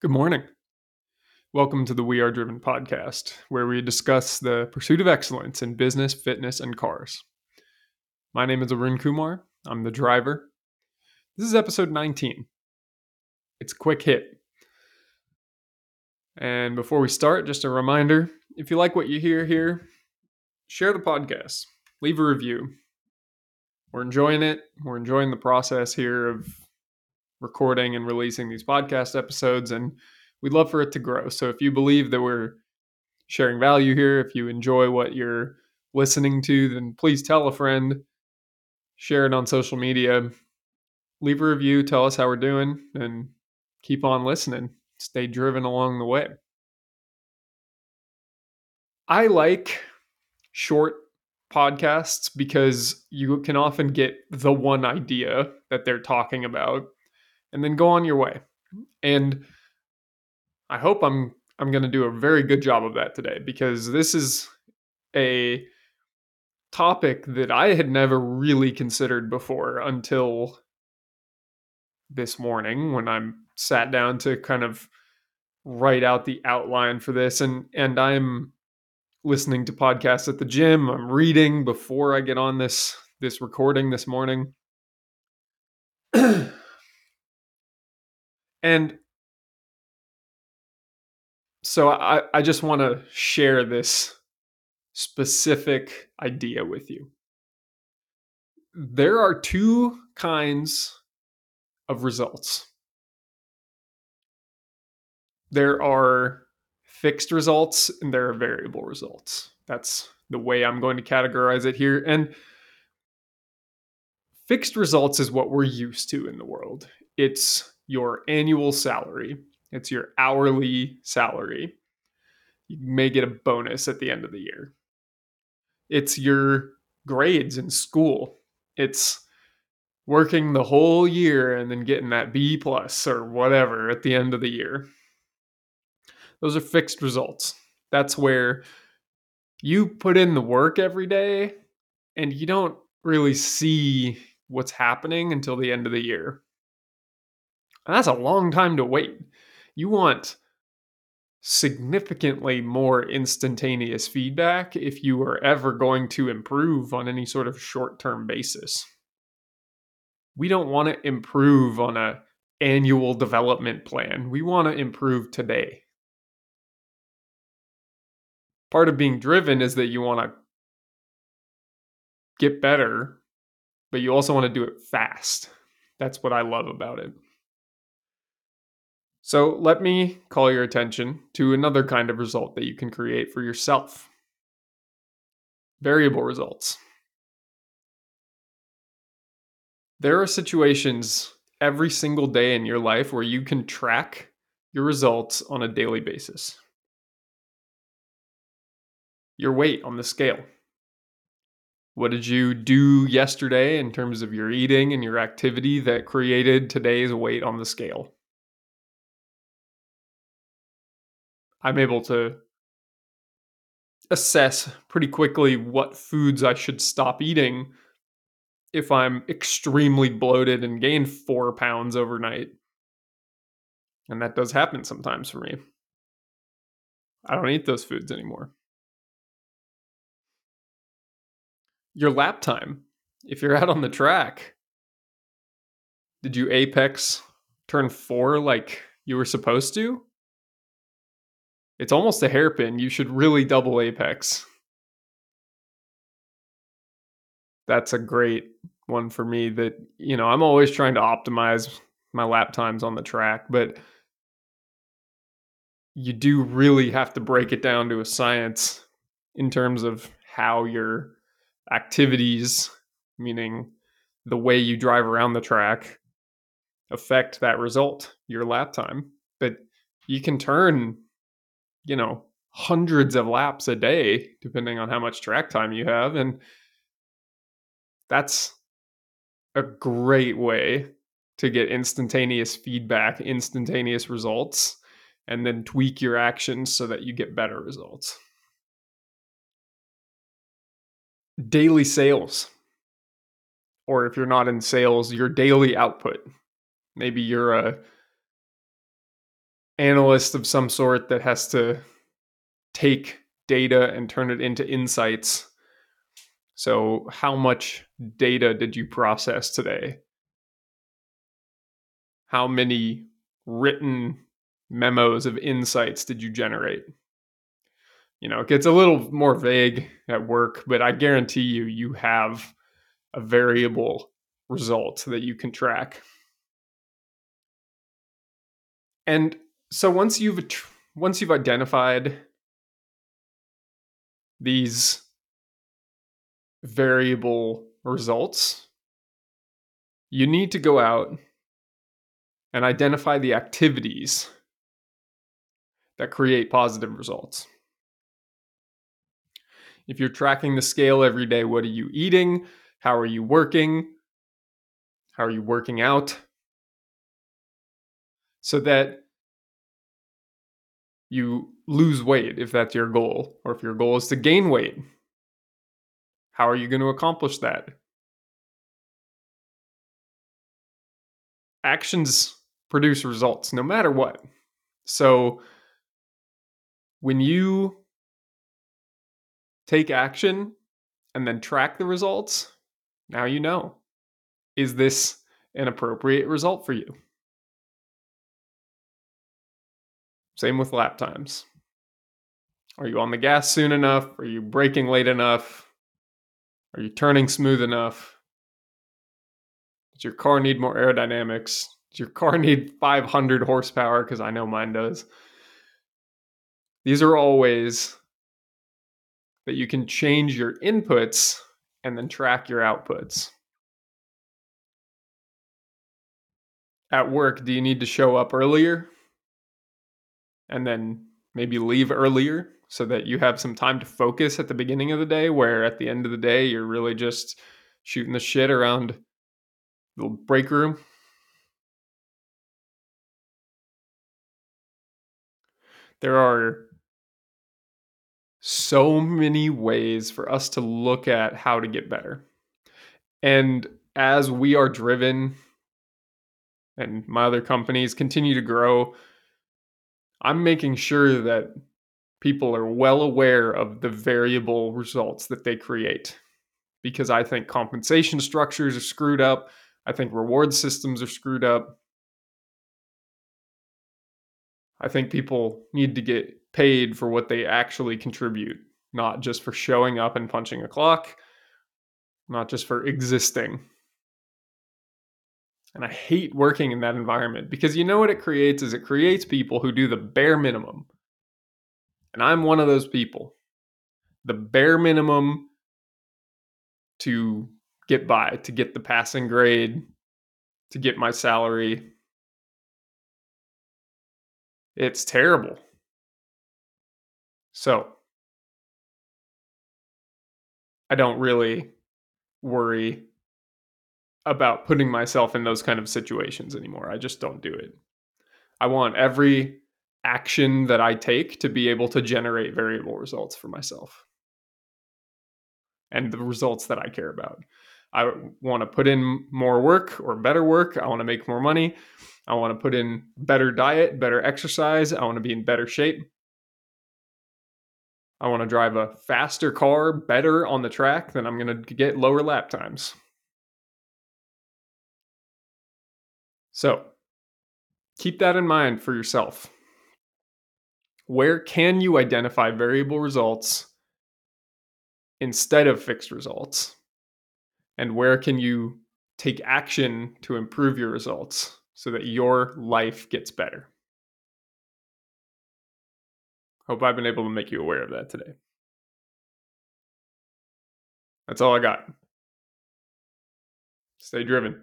Good morning. Welcome to the We Are Driven podcast, where we discuss the pursuit of excellence in business, fitness, and cars. My name is Arun Coumar. I'm the driver. This is episode 19. It's a quick hit. And before we start, just a reminder if you like what you hear here, share the podcast, leave a review. We're enjoying it. We're enjoying the process here of recording and releasing these podcast episodes, and we'd love for it to grow. So if you believe that we're sharing value here, if you enjoy what you're listening to, then please tell a friend, share it on social media, leave a review, tell us how we're doing, and keep on listening. Stay driven along the way. I like short podcasts because you can often get the one idea that they're talking about and then go on your way. And I hope I'm I'm going to do a very good job of that today because this is a topic that I had never really considered before until this morning when I'm sat down to kind of write out the outline for this and and I'm listening to podcasts at the gym, I'm reading before I get on this this recording this morning. and so I, I just want to share this specific idea with you. There are two kinds of results. There are fixed results and there are variable results. That's the way I'm going to categorize it here. And fixed results is what we're used to in the world. It's your annual salary, it's your hourly salary. You may get a bonus at the end of the year. It's your grades in school. It's working the whole year and then getting that B plus or whatever at the end of the year. Those are fixed results. That's where you put in the work every day and you don't really see what's happening until the end of the year. And that's a long time to wait. You want significantly more instantaneous feedback if you are ever going to improve on any sort of short-term basis. We don't want to improve on a annual development plan. We want to improve today. Part of being driven is that you want to get better, but you also want to do it fast. That's what I love about it. So let me call your attention to another kind of result that you can create for yourself variable results. There are situations every single day in your life where you can track your results on a daily basis. Your weight on the scale. What did you do yesterday in terms of your eating and your activity that created today's weight on the scale? I'm able to assess pretty quickly what foods I should stop eating if I'm extremely bloated and gain four pounds overnight. And that does happen sometimes for me. I don't eat those foods anymore. Your lap time, if you're out on the track, did you apex turn four like you were supposed to? It's almost a hairpin. You should really double apex. That's a great one for me that, you know, I'm always trying to optimize my lap times on the track, but you do really have to break it down to a science in terms of how your activities, meaning the way you drive around the track, affect that result, your lap time. But you can turn you know, hundreds of laps a day, depending on how much track time you have. And that's a great way to get instantaneous feedback, instantaneous results, and then tweak your actions so that you get better results. Daily sales. Or if you're not in sales, your daily output. Maybe you're a analyst of some sort that has to take data and turn it into insights. So, how much data did you process today? How many written memos of insights did you generate? You know, it gets a little more vague at work, but I guarantee you, you have a variable result that you can track. And so once you've once you've identified these variable results, you need to go out and identify the activities that create positive results. If you're tracking the scale every day, what are you eating? How are you working? How are you working out? So that you lose weight if that's your goal, or if your goal is to gain weight. How are you going to accomplish that? Actions produce results no matter what. So when you take action and then track the results, now you know. Is this an appropriate result for you? Same with lap times. Are you on the gas soon enough? Are you braking late enough? Are you turning smooth enough? Does your car need more aerodynamics? Does your car need 500 horsepower? Because I know mine does. These are all ways that you can change your inputs and then track your outputs. At work, do you need to show up earlier and then maybe leave earlier so that you have some time to focus at the beginning of the day where at the end of the day you're really just shooting the shit around the break room there are so many ways for us to look at how to get better. And as we are driven and my other companies continue to grow, I'm making sure that people are well aware of the variable results that they create because I think compensation structures are screwed up. I think reward systems are screwed up. I think people need to get paid for what they actually contribute, not just for showing up and punching a clock, not just for existing. And I hate working in that environment because you know what it creates is it creates people who do the bare minimum. And I'm one of those people. The bare minimum to get by, to get the passing grade, to get my salary. It's terrible. So I don't really worry about putting myself in those kind of situations anymore. I just don't do it. I want every action that I take to be able to generate variable results for myself and the results that I care about. I want to put in more work or better work. I want to make more money. I want to put in better diet, better exercise. I want to be in better shape. I want to drive a faster car better on the track, then I'm going to get lower lap times. So keep that in mind for yourself. Where can you identify variable results instead of fixed results? And where can you take action to improve your results so that your life gets better? Hope I've been able to make you aware of that today. That's all I got. Stay driven.